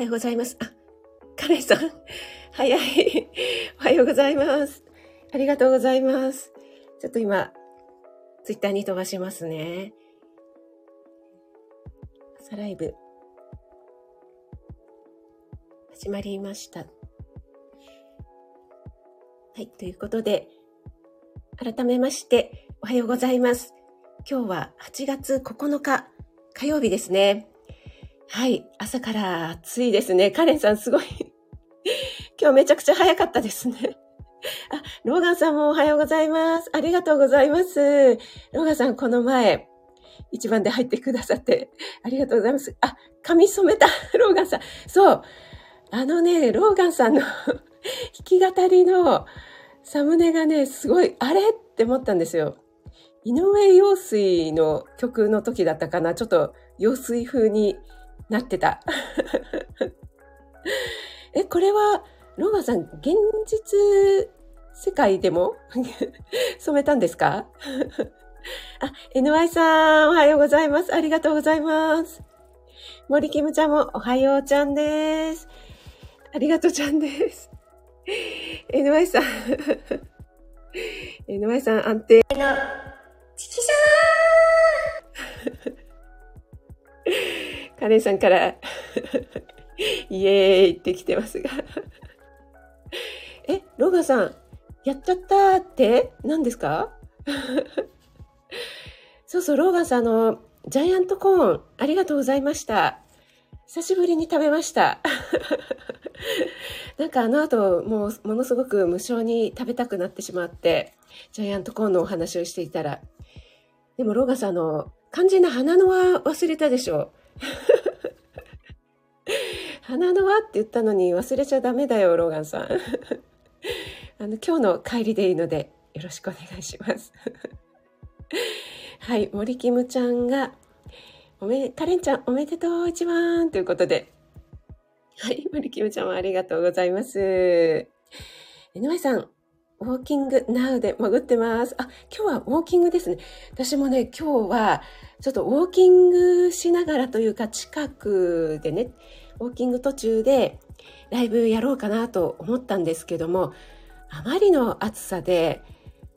はようございます。あ、カレンさん。早い。おはようございます。ありがとうございます。ちょっと今、ツイッターに飛ばしますね。朝ライブ。始まりました。はい、ということで、改めまして、おはようございます。今日は8月9日、火曜日ですね。はい。朝から暑いですね。カレンさんすごい 今日めちゃくちゃ早かったですね。あ、ローガンさんもおはようございます。ありがとうございます。ローガンさん、この前、一番で入ってくださって、ありがとうございます。あ、髪染めた、ローガンさん。そう。あのね、ローガンさんの弾き語りのサムネがね、すごい、あれって思ったんですよ。井上陽水の曲の時だったかな。ちょっと陽水風になってた。え、これは、ローガンさん、現実世界でも 染めたんですか？あ、NY さん、おはようございます。ありがとうございます。森キムちゃんも、おはようちゃんです。ありがとうちゃんです。NY さん。NY さん、安定の、チキシャーカレンさんから イエーイって来てますが え、ロガさん、やっちゃったって？何ですか？そうそう、ローガンさん、あの、ジャイアントコーン、ありがとうございました。久しぶりに食べました。なんかあの後、もうものすごく無性に食べたくなってしまって、ジャイアントコーンのお話をしていたら、でもローガンさん、あの、肝心な花のは忘れたでしょ。花の輪って言ったのに忘れちゃダメだよ、ローガンさん。あの、今日の帰りでいいので、よろしくお願いします。はい、森キムちゃんが、おめ、カレンちゃんおめでとう一番ということで。はい、森キムちゃんもありがとうございます。井上さん、ウォーキングナウで潜ってます。あ、今日はウォーキングですね。私もね、今日はちょっとウォーキングしながらというか近くでね、ウォーキング途中でライブやろうかなと思ったんですけども、あまりの暑さで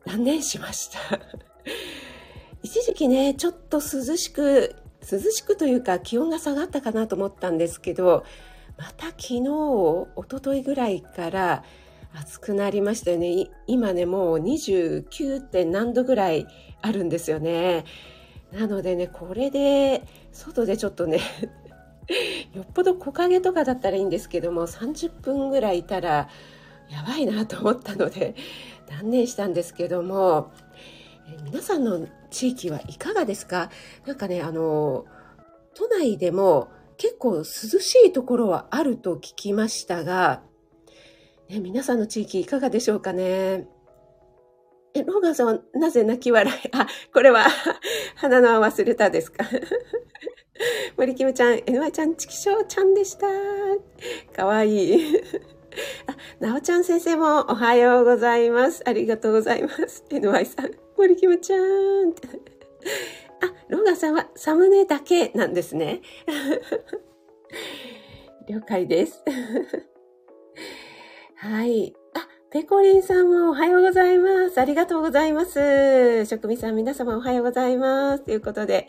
断念しました。一時期ね、ちょっと涼しく、涼しくというか気温が下がったかなと思ったんですけど、また昨日、一昨日ぐらいから暑くなりましたよね。今ね、もう 29. 点何度ぐらいあるんですよね。なのでね、これで、外でちょっとね、よっぽど木陰とかだったらいいんですけども、30分ぐらいいたら、やばいなと思ったので、断念したんですけども、え皆さんの地域はいかがですか？なんかね、あの、都内でも結構涼しいところはあると聞きましたが、ね、皆さんの地域いかがでしょうかね？え、ローガンさんはなぜ泣き笑い？あ、これは 花の忘れたですか？森キムちゃん、NY ちゃん、チキショウちゃんでした。かわいい。あ、なおちゃん先生もおはようございます。ありがとうございます。NY さん、森キムちゃん。あ、ローガンさんはサムネだけなんですね。了解です。はい。あ、ペコリンさんもおはようございます。ありがとうございます。職味さん皆様おはようございます。ということで、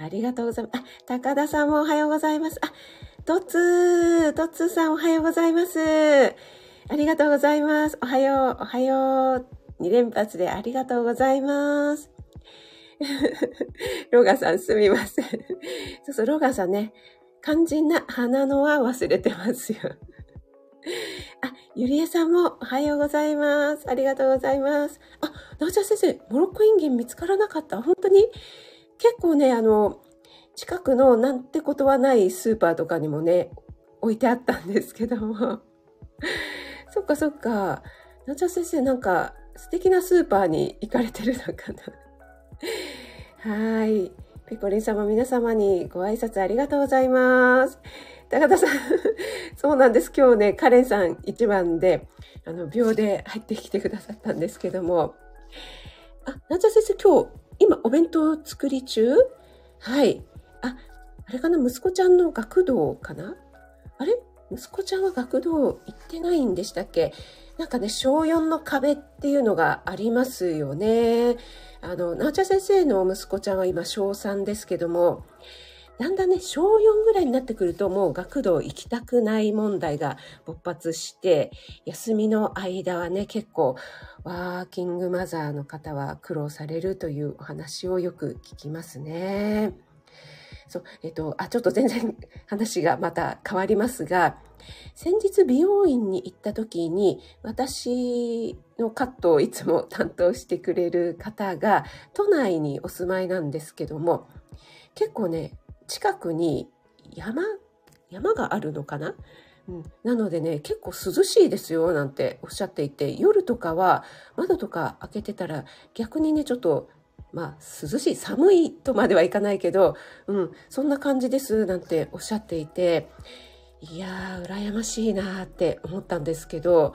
ありがとうございます。あ、高田さんもおはようございます。あ、トツー、トツーさんおはようございます。ありがとうございます。おはよう、おはよう。2連発でありがとうございます。ロガさんすみません。そうそう、ロガさんね、肝心な花のは忘れてますよ。あ、ゆりえさんもおはようございます。ありがとうございます。あ、なおちゃん先生、モロッコインゲン見つからなかった本当に結構ね、あの、近くのなんてことはないスーパーとかにもね、置いてあったんですけども。そっかそっか。なおちゃん先生、なんか素敵なスーパーに行かれてるのかな はい。ペコリン様、皆様にご挨拶ありがとうございます。高田さん、そうなんです。今日ね、カレンさん一番で、あの、秒で入ってきてくださったんですけども、あ、なちゃ先生、今日、今、お弁当作り中？はい。あ、あれかな息子ちゃんの学童かな？あれ？息子ちゃんは学童行ってないんでしたっけ？なんかね、小4の壁っていうのがありますよね。あの、なおちゃ先生の息子ちゃんは今小3ですけども、だんだんね、小4ぐらいになってくるともう学童行きたくない問題が勃発して、休みの間はね、結構ワーキングマザーの方は苦労されるというお話をよく聞きますね。そう、えっと、あ、ちょっと全然話がまた変わりますが、先日美容院に行った時に、私のカットをいつも担当してくれる方が、都内にお住まいなんですけども、結構ね、近くに山、山があるのかな？うん、なのでね、結構涼しいですよ、なんておっしゃっていて、夜とかは窓とか開けてたら逆にね、ちょっと、まあ、涼しい、寒いとまではいかないけど、うん、そんな感じです、なんておっしゃっていて、いやー、羨ましいなーって思ったんですけど、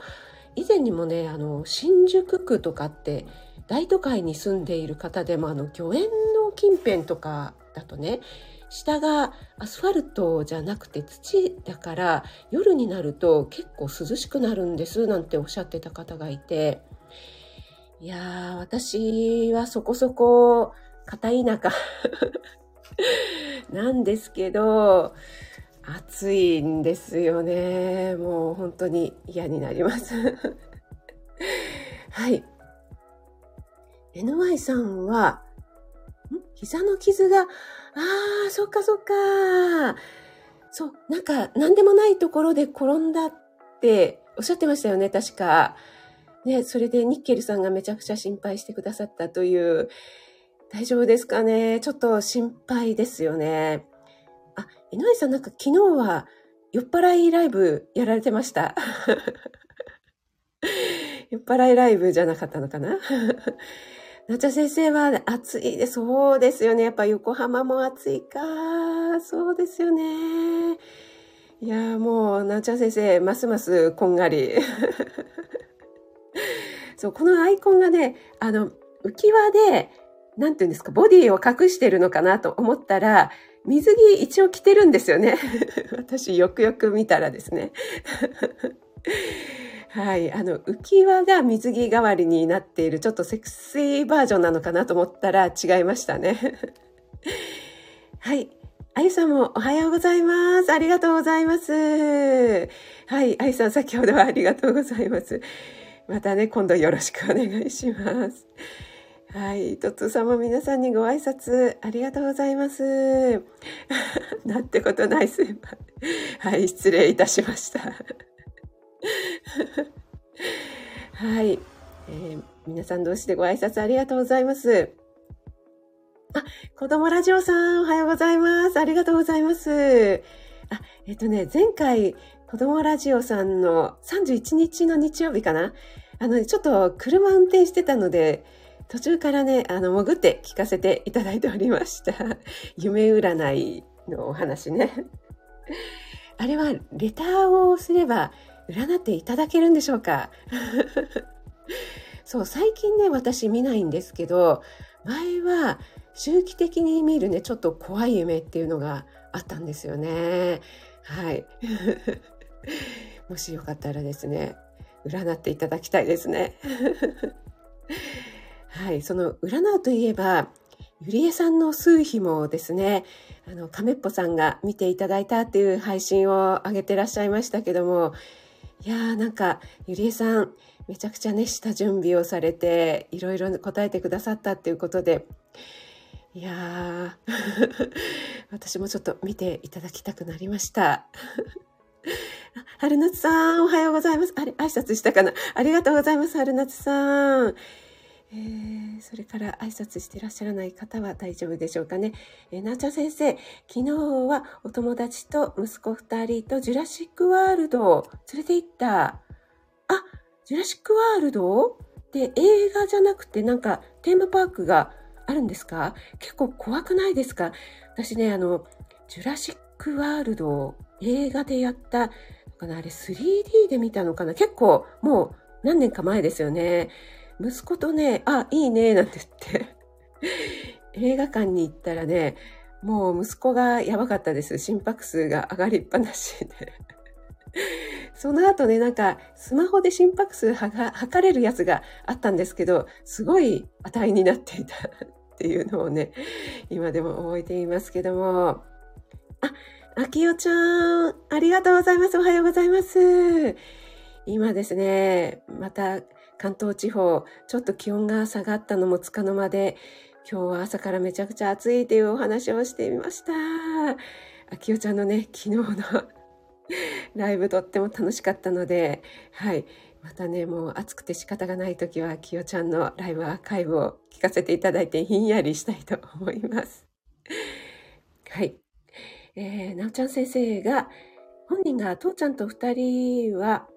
以前にもね、あの、新宿区とかって、大都会に住んでいる方でも、あの、御苑の近辺とかだとね、下がアスファルトじゃなくて土だから夜になると結構涼しくなるんですなんておっしゃってた方がいて。いやー私はそこそこ片田舎なんですけど暑いんですよね。もう本当に嫌になります。はい。NY さんは膝の傷がああ、そっかそっか。そう、なんか、なんでもないところで転んだっておっしゃってましたよね、確か。ね、それでニッケルさんがめちゃくちゃ心配してくださったという、大丈夫ですかね？ちょっと心配ですよね。あ、井上さんなんか昨日は酔っ払いライブやられてました。酔っ払いライブじゃなかったのかな？なちゃ先生は暑いで、そうですよね。やっぱ横浜も暑いか。そうですよね。いや、もう、なちゃ先生、ますますこんがり。そう、このアイコンがね、あの、浮き輪で、なんていうんですか、ボディを隠してるのかなと思ったら、水着一応着てるんですよね。私、よくよく見たらですね。はい。あの、浮き輪が水着代わりになっている、ちょっとセクシーバージョンなのかなと思ったら違いましたね。はい。あゆさんもおはようございます。ありがとうございます。はい。あゆさん、先ほどはありがとうございます。またね、今度よろしくお願いします。はい。とつさんも皆さんにご挨拶ありがとうございます。なんてことないすいま。はい。失礼いたしました。はい、えー、皆さん同士でご挨拶ありがとうございます。あ、子供ラジオさん、おはようございます。ありがとうございます。あ、えっ、とね、前回、子供ラジオさんの31日の日曜日かな？あの、ちょっと車運転してたので、途中からね、あの、潜って聞かせていただいておりました。夢占いのお話ね。あれは、レターをすれば、占っていただけるんでしょうか？そう、最近ね、私見ないんですけど、前は周期的に見るね、ちょっと怖い夢っていうのがあったんですよね。はい。もしよかったらですね、占っていただきたいですね。はい、その占うといえば、ゆりえさんの数日もですね、あの、亀っぽさんが見ていただいたっていう配信を上げてらっしゃいましたけども、いやーなんか、ゆりえさん、めちゃくちゃね、した準備をされて、いろいろ答えてくださったっていうことで、いやー、私もちょっと見ていただきたくなりました。春夏さん、おはようございます。あれ、挨拶したかな？ありがとうございます、春夏さん。えー、それから挨拶してらっしゃらない方は大丈夫でしょうかね。えー、なおちゃん先生、昨日はお友達と息子二人とジュラシックワールドを連れて行った。あ、ジュラシックワールドで映画じゃなくてなんかテーマパークがあるんですか？結構怖くないですか？私ね、あの、ジュラシックワールドを映画でやった、かなあれ 3D で見たのかな？結構もう何年か前ですよね。息子とね、あ、いいね、なんて言って、映画館に行ったらね、もう息子がやばかったです。心拍数が上がりっぱなしで。その後ね、なんか、スマホで心拍数測れるやつがあったんですけど、すごい値になっていたっていうのをね、今でも覚えていますけども。あ、あきよちゃん、ありがとうございます。おはようございます。今ですね、また関東地方、ちょっと気温が下がったのもつかの間で、今日は朝からめちゃくちゃ暑いというお話をしてみました。あきよちゃんのね、昨日の ライブとっても楽しかったので、はい。またね、もう暑くて仕方がない時は、きよちゃんのライブアーカイブを聞かせていただいてひんやりしたいと思います。はい。えー、なおちゃん先生が、本人が父ちゃんと二人は、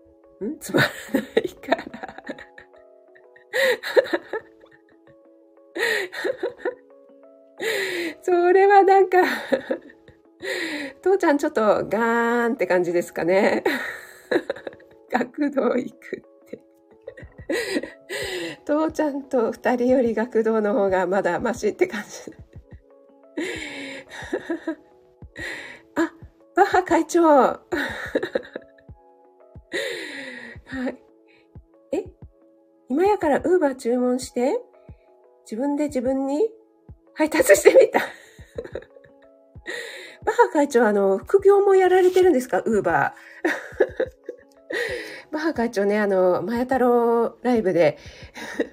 ん？つまらないから。それはなんか父ちゃんちょっとガーンって感じですかね。学童行くって父ちゃんと二人より学童の方がまだマシって感じ。あ、バッハ会長。はい。今やからウーバー注文して自分で自分に配達してみた。バッハ会長、あの、副業もやられてるんですか？ウーバー。バッハ会長ね、あの、マヤ太郎ライブで、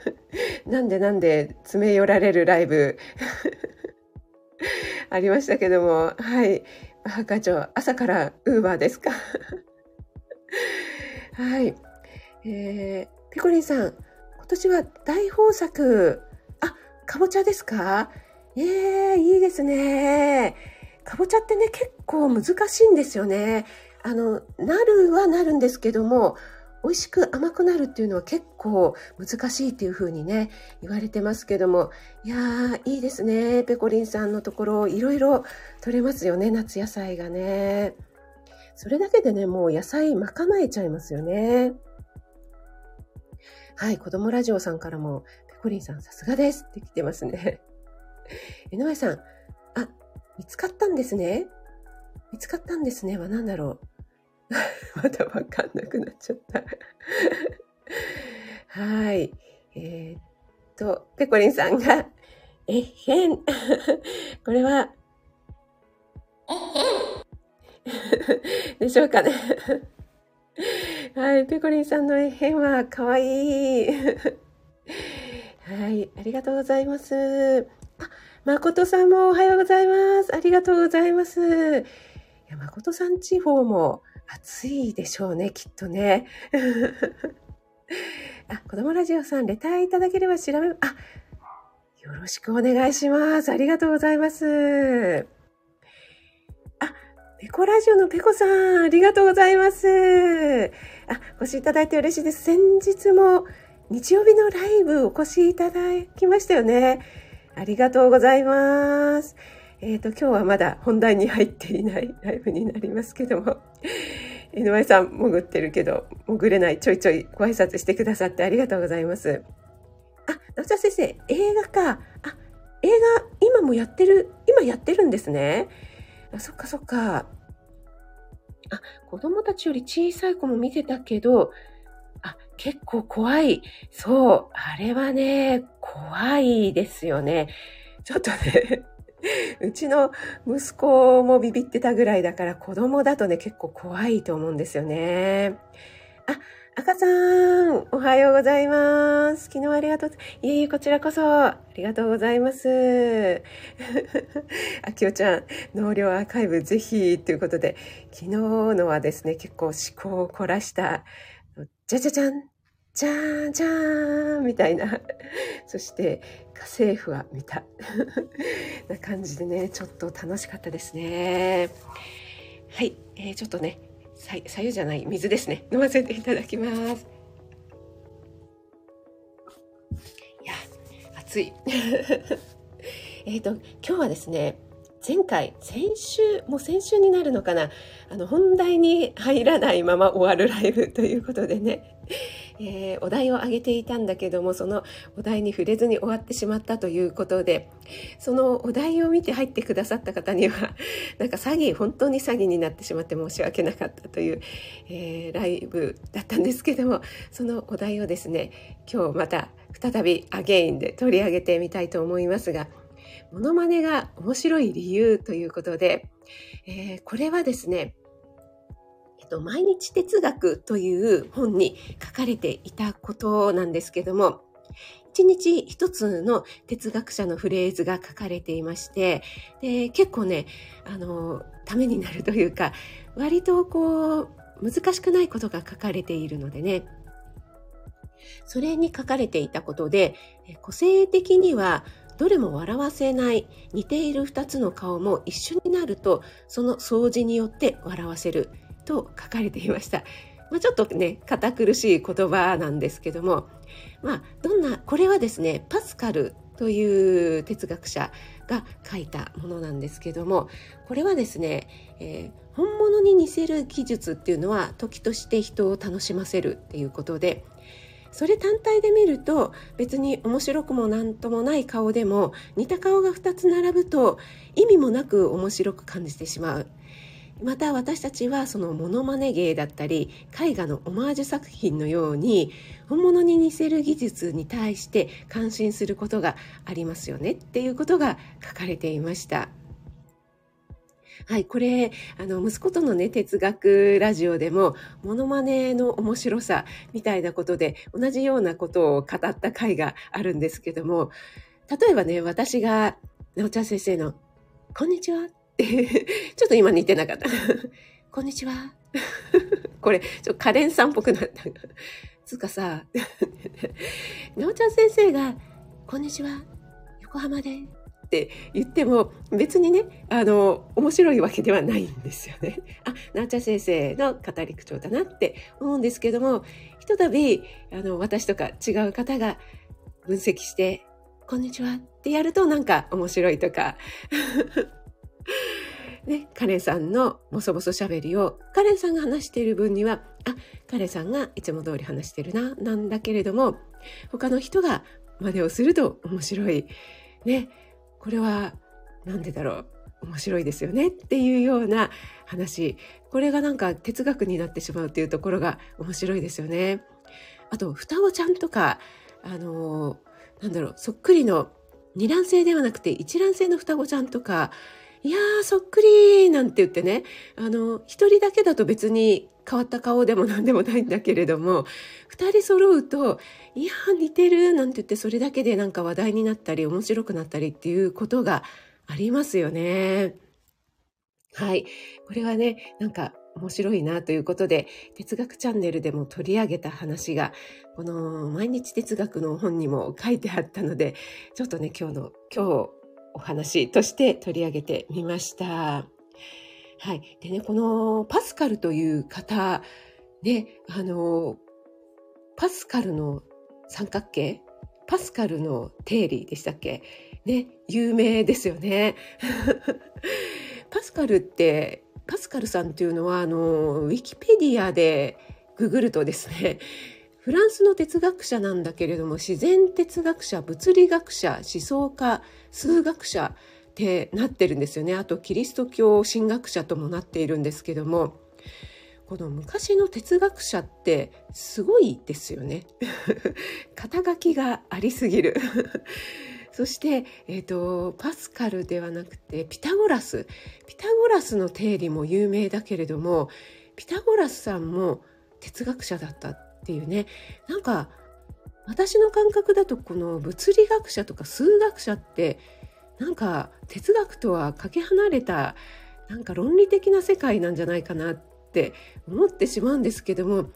なんでなんで詰め寄られるライブ、ありましたけども、はい。バッハ会長、朝からウーバーですか？はい。えー、ピコリンさん、年は大豊作。あ、かぼちゃですか？ええー、いいですね。かぼちゃってね、結構難しいんですよね。あの、なるはなるんですけども、美味しく甘くなるっていうのは結構難しいっていう風にね、言われてますけども、いやー、いいですね。ペコリンさんのところ、いろいろ取れますよね、夏野菜がね。それだけでね、もう野菜賄えちゃいますよね。はい、子供ラジオさんからも、ペコリンさんさすがですって来てますね。江上さん、見つかったんですね。見つかったんですねは何だろう。まだわかんなくなっちゃった。はい。えー、っと、ペコリンさんが、えへん。これは、でしょうかね。はい。ペコリンさんのえへんはかわいい。はい。ありがとうございます。あ誠さんもおはようございます。ありがとうございます。いや誠さん地方も暑いでしょうね、きっとね。あ、子供ラジオさん、レターいただければ調べ、あ、よろしくお願いします。ありがとうございます。ペコラジオのペコさん、ありがとうございます。あ、お越しいただいて嬉しいです。先日も日曜日のライブお越しいただきましたよね。ありがとうございます。えっ、ー、と、今日はまだ本題に入っていないライブになりますけども、井上さん潜ってるけど、潜れない、ちょいちょいご挨拶してくださってありがとうございます。あ、直田先生、映画か。あ、映画、今もやってる、今やってるんですね。あ、そっかそっか。あ、子供たちより小さい子も見てたけど、あ、結構怖い。そう。あれはね、怖いですよね。ちょっとね、うちの息子もビビってたぐらいだから子供だとね、結構怖いと思うんですよね。あ、赤さん、おはようございます。昨日ありがとう。いえいえ、こちらこそ、ありがとうございます。あきおちゃん、納涼アーカイブぜひ、ということで、昨日のはですね、結構思考を凝らしたじゃじゃじゃん、じゃーん、じゃーん、みたいな。そして、家政婦は見た。な感じでね、ちょっと楽しかったですね。はい、えー、ちょっとね、さゆじゃない、水ですね。飲ませていただきます。いや、暑い。えっと、今日はですね、前回、先週、もう先週になるのかな、あの、本題に入らないまま終わるライブということでね、えー、お題を挙げていたんだけどもそのお題に触れずに終わってしまったということでそのお題を見て入ってくださった方にはなんか詐欺本当に詐欺になってしまって申し訳なかったという、えー、ライブだったんですけどもそのお題をですね今日また再びアゲインで取り上げてみたいと思いますがモノマネが面白い理由ということで、えー、これはですねと、毎日哲学という本に書かれていたことなんですけども、一日一つの哲学者のフレーズが書かれていまして、で、結構ね、あの、ためになるというか、割とこう、難しくないことが書かれているのでね、それに書かれていたことで、個性的にはどれも笑わせない似ている二つの顔も一緒になるとその掃除によって笑わせる。と書かれていました。まあ、ちょっとね、堅苦しい言葉なんですけども、まあ、どんな、これはですね、パスカルという哲学者が書いたものなんですけども、これはですね、えー、本物に似せる技術っていうのは時として人を楽しませるっていうことで、それ単体で見ると別に面白くも何ともない顔でも似た顔が2つ並ぶと意味もなく面白く感じてしまう。また私たちはそのモノマネ芸だったり絵画のオマージュ作品のように本物に似せる技術に対して感心することがありますよねっていうことが書かれていました。はい、これ、あの、息子とのね、哲学ラジオでも、モノマネの面白さみたいなことで、同じようなことを語った回があるんですけども、例えばね、私が、なおちゃん先生の、こんにちは ちょっと今似てなかった。こんにちは。これ、ちょっとカレンさんっぽくなった。つうかさ、なおちゃん先生が、こんにちは、横浜でって言っても別にね、あの、面白いわけではないんですよね。あ、なおちゃん先生の語り口調だなって思うんですけども、ひとたび、あの、私とか違う方が分析して、こんにちはってやるとなんか面白いとか、ね、カレンさんのボソボソ喋りをカレンさんが話している分には、あ、カレンさんがいつも通り話してるな、なんだけれども、他の人が真似をすると面白い。ね、これはなんでだろう。面白いですよねっていうような話。これがなんか哲学になってしまうっていうところが面白いですよね。あと、双子ちゃんとか、あのなんだろう、そっくりの二卵性ではなくて一卵性の双子ちゃんとか、いやー、そっくりなんて言ってね、あの、一人だけだと別に変わった顔でも何でもないんだけれども、二人揃うと、いやー、似てるなんて言ってそれだけでなんか話題になったり面白くなったりっていうことがありますよね。はい。これはね、なんか面白いなということで、哲学チャンネルでも取り上げた話が、この毎日哲学の本にも書いてあったので、ちょっとね、今日の、今日お話として取り上げてみました。はい。でね、このパスカルという方、ね、あの、パスカルの三角形パスカルの定理でしたっけ？ね、有名ですよね。パスカルって、パスカルさんっていうのは、あの、ウィキペディアでググるとですね、フランスの哲学者なんだけれども自然哲学者物理学者思想家数学者ってなってるんですよね。あとキリスト教神学者ともなっているんですけどもこの昔の哲学者ってすごいですよね。肩書きがありすぎる。そして、えーとパスカルではなくてピタゴラス。ピタゴラスの定理も有名だけれどもピタゴラスさんも哲学者だった。っていうねなんか私の感覚だとこの物理学者とか数学者ってなんか哲学とはかけ離れたなんか論理的な世界なんじゃないかなって思ってしまうんですけども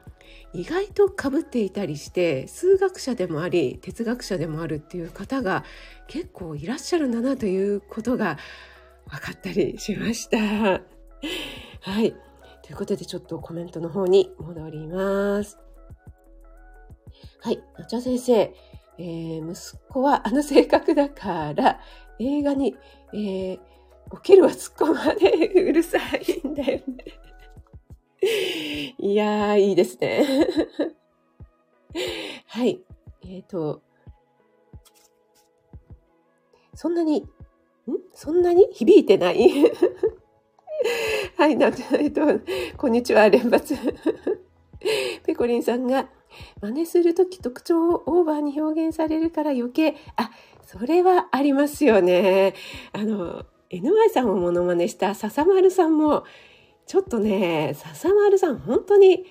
意外とかぶっていたりして数学者でもあり哲学者でもあるっていう方が結構いらっしゃるんだなということが分かったりしました。はい。ということでちょっとコメントの方に戻ります。はい。なちゃ先生、えー、息子はあの性格だから、映画に、えー、起きるは突っ込まで うるさいんだよね。いやー、いいですね。はい。えっ、ー、と、そんなに、ん？そんなに？響いてない？はい、なんえっと、こんにちは、連発。ペコリンさんが、真似するとき特徴をオーバーに表現されるから余計、あ、それはありますよね。あの、NY さんをモノマネした笹丸さんも、ちょっとね、笹丸さん本当に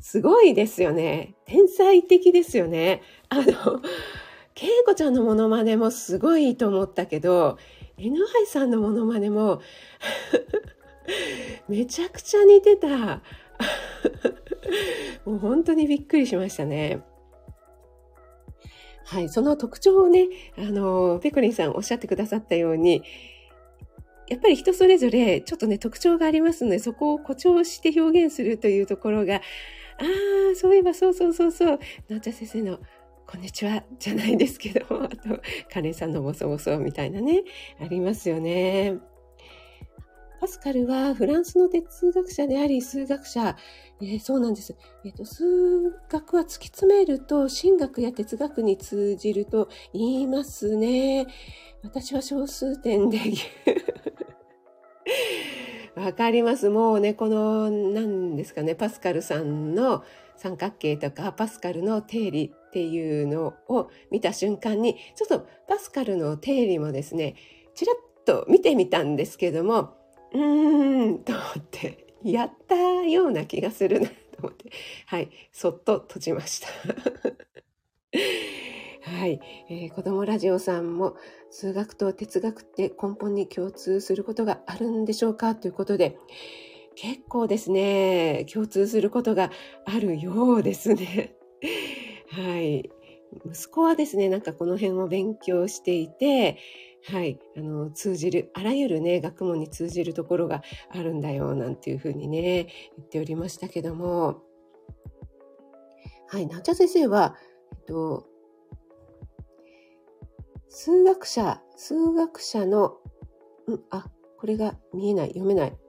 すごいですよね。天才的ですよね。あの、恵子ちゃんのモノマネもすごいと思ったけど、NY さんのモノマネも めちゃくちゃ似てた。もう本当にびっくりしましたね。はい、その特徴をね、あの、ペコリンさんおっしゃってくださったように、やっぱり人それぞれちょっとね、特徴がありますので、そこを誇張して表現するというところが、ああ、そういえばそうそうそうそう、なちゃ先生のこんにちは、じゃないですけど、あと、カレンさんのボソボソみたいなね、ありますよね。パスカルはフランスの哲学者であり、数学者。えー、そうなんです。えっ、ー、と、数学は突き詰めると、神学や哲学に通じると言いますね。私は小数点で わかります。もうね、この、何ですかね、パスカルさんの三角形とかパスカルの定理っていうのを見た瞬間に、ちょっとパスカルの定理もですね、ちらっと見てみたんですけども、うーん、と思って、やったような気がするなと思って、はい、そっと閉じました。はい、えー、子供ラジオさんも数学と哲学って根本に共通することがあるんでしょうかということで、結構ですね、共通することがあるようですね。はい。息子はですね、なんかこの辺を勉強していて、はい、あの、通じる、あらゆるね、学問に通じるところがあるんだよ、なんていうふうにね、言っておりましたけども、はい、なちゃ先生は、えっと、数学者、数学者の、ん、あ、これが見えない、読めない。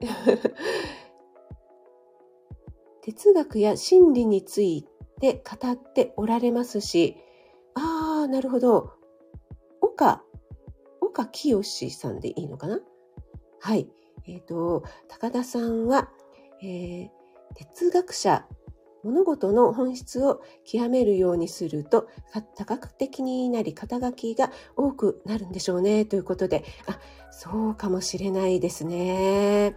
哲学や心理について語っておられますし、ああ、なるほど。岡、岡清さんでいいのかな？はい。えっ、ー、と、高田さんは、えー、哲学者、物事の本質を極めるようにすると、多角的になり、肩書きが多くなるんでしょうね。ということで、あ、そうかもしれないですね。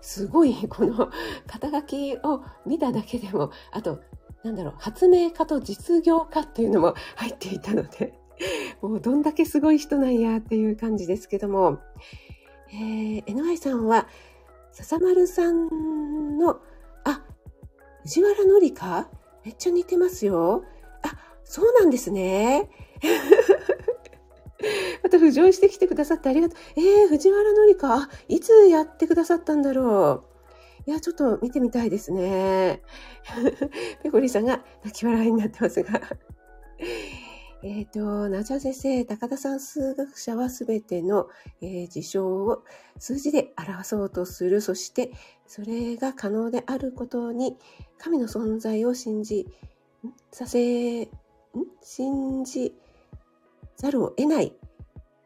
すごい この肩書きを見ただけでも、あと、なんだろう、発明家と実業家っていうのも入っていたので、もうどんだけすごい人なんやっていう感じですけども、えー、NY さんは、笹丸さんの、あ、藤原紀香？めっちゃ似てますよ。あ、そうなんですね。また浮上してきてくださってありがとう。えー、藤原紀香、いつやってくださったんだろう。いや、ちょっと見てみたいですね。ペコリさんが泣き笑いになってますが。えっ、ー、と、ナジャ先生、高田さん数学者はすべての、えー、事象を数字で表そうとする。そして、それが可能であることに、神の存在を信じ、させ、ん？信じざるを得ない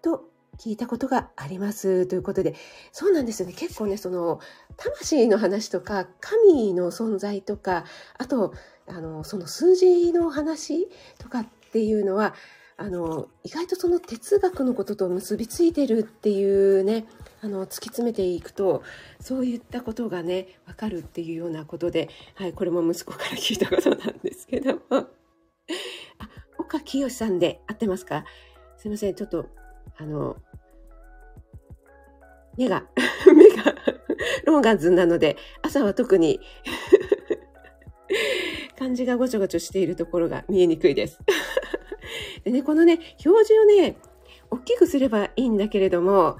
と聞いたことがありますということで、そうなんですよね。結構ね、その、魂の話とか、神の存在とか、あと、あの、その数字の話とかっっていうのは、あの、意外とその哲学のことと結びついてるっていうね、あの、突き詰めていくと、そういったことがね、わかるっていうようなことで、はい、これも息子から聞いたことなんですけどもあ。岡清さんで合ってますか？すいません、ちょっと、あの、目が、目が、ローガンズなので、朝は特に漢字がごちょごちょしているところが見えにくいです。でね、このね、表示をね、大きくすればいいんだけれども、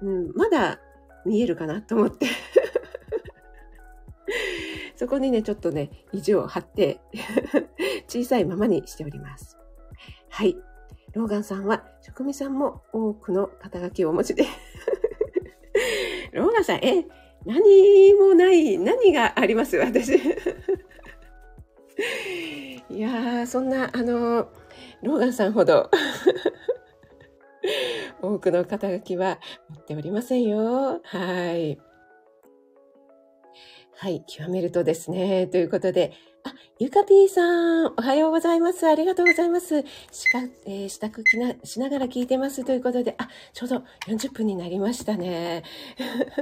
うん、まだ見えるかなと思って そこにね、ちょっとね、意地を張って 小さいままにしております。はい。ローガンさんは、職味さんも多くの肩書きをお持ちでローガンさん、え、何もない、何があります？私いやー、そんな、あの、ローガンさんほど 多くの肩書きは持っておりませんよ。はい。はい、極めるとですね、ということで、あ、ゆかぴーさん、おはようございます。ありがとうございます。しか、えー、支度きな、しながら聞いてますということで、あ、ちょうど40分になりましたね。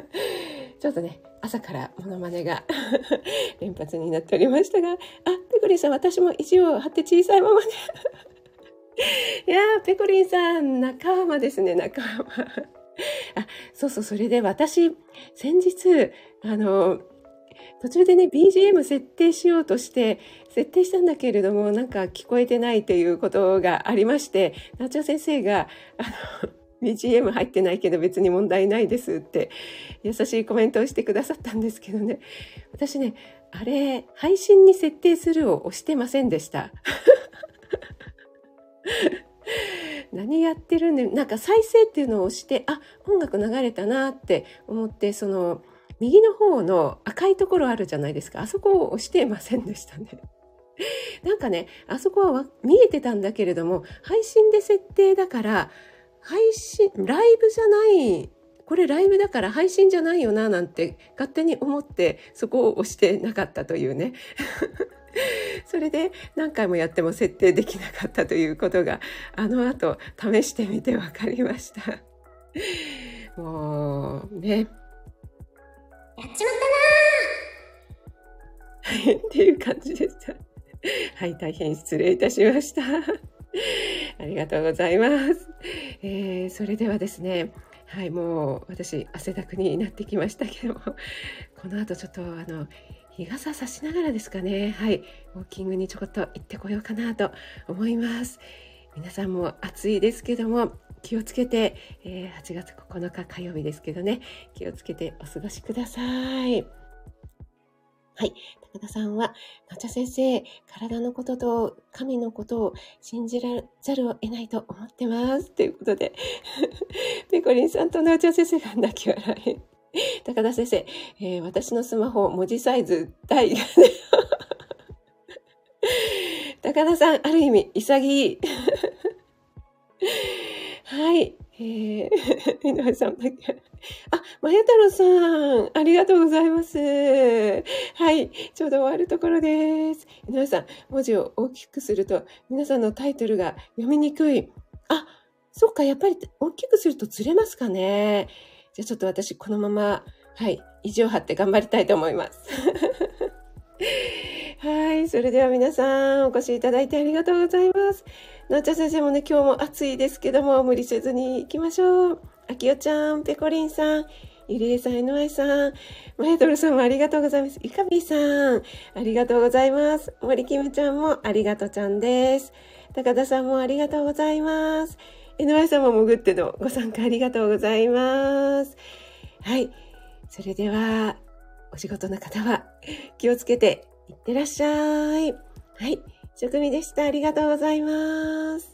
ちょっとね、朝からモノマネが 連発になっておりましたが、あ、ペコリンさん、私も意地を張って小さいままで いやー、ペコリンさん、仲間ですね、仲間。あ、そうそう、それで私、先日、あの、途中でね、BGM 設定しようとして、設定したんだけれども、なんか聞こえてないということがありまして、ナチョ先生が、あの、BGM 入ってないけど別に問題ないですって優しいコメントをしてくださったんですけどね。私ね、あれ、配信に設定するを押してませんでした。何やってるんで、なんか再生っていうのを押して、あ、音楽流れたなって思って、その、右の方の赤いところあるじゃないですか。あそこを押してませんでしたね。なんかね、あそこは見えてたんだけれども、配信で設定だから、配信、ライブじゃない、これライブだから配信じゃないよな、なんて勝手に思って、そこを押してなかったというね。それで何回もやっても設定できなかったということが、あの後試してみて分かりました。もうね、やっちまったなはい、っていう感じでした。はい、大変失礼いたしました。ありがとうございます。えー、それではですね、はい、もう私汗だくになってきましたけども、この後ちょっとあの、日傘さしながらですかね、はい、ウォーキングにちょこっと行ってこようかなと思います。皆さんも暑いですけども、気をつけて、えー、8月9日火曜日ですけどね、気をつけてお過ごしください。はい。高田さんは、のちゃ先生、体のことと神のことを信じらざるを得ないと思ってます。ということで、ペコリンさんとのちゃ先生が泣き笑い。高田先生、えー、私のスマホ文字サイズ大がね、高田さん、ある意味、潔い。はい。えー、井上さんだけ。あ、まや太郎さん、ありがとうございます。はい。ちょうど終わるところです。井上さん、文字を大きくすると、皆さんのタイトルが読みにくい。あ、そっか、やっぱり大きくするとずれますかね。じゃあちょっと私、このまま、はい、意地を張って頑張りたいと思います。はい。それでは皆さん、お越しいただいてありがとうございます。なっちゃ先生もね、今日も暑いですけども、無理せずに行きましょう。あきおちゃん、ペコリンさん、ゆりえさん、NY さん、マヤトルさんもありがとうございます。ゆかびさん、ありがとうございます。森キムちゃんもありがとうちゃんです。高田さんもありがとうございます。NY さんも潜ってのご参加ありがとうございます。はい。それでは、お仕事の方は気をつけていってらっしゃい。はい。職味でした。ありがとうございます。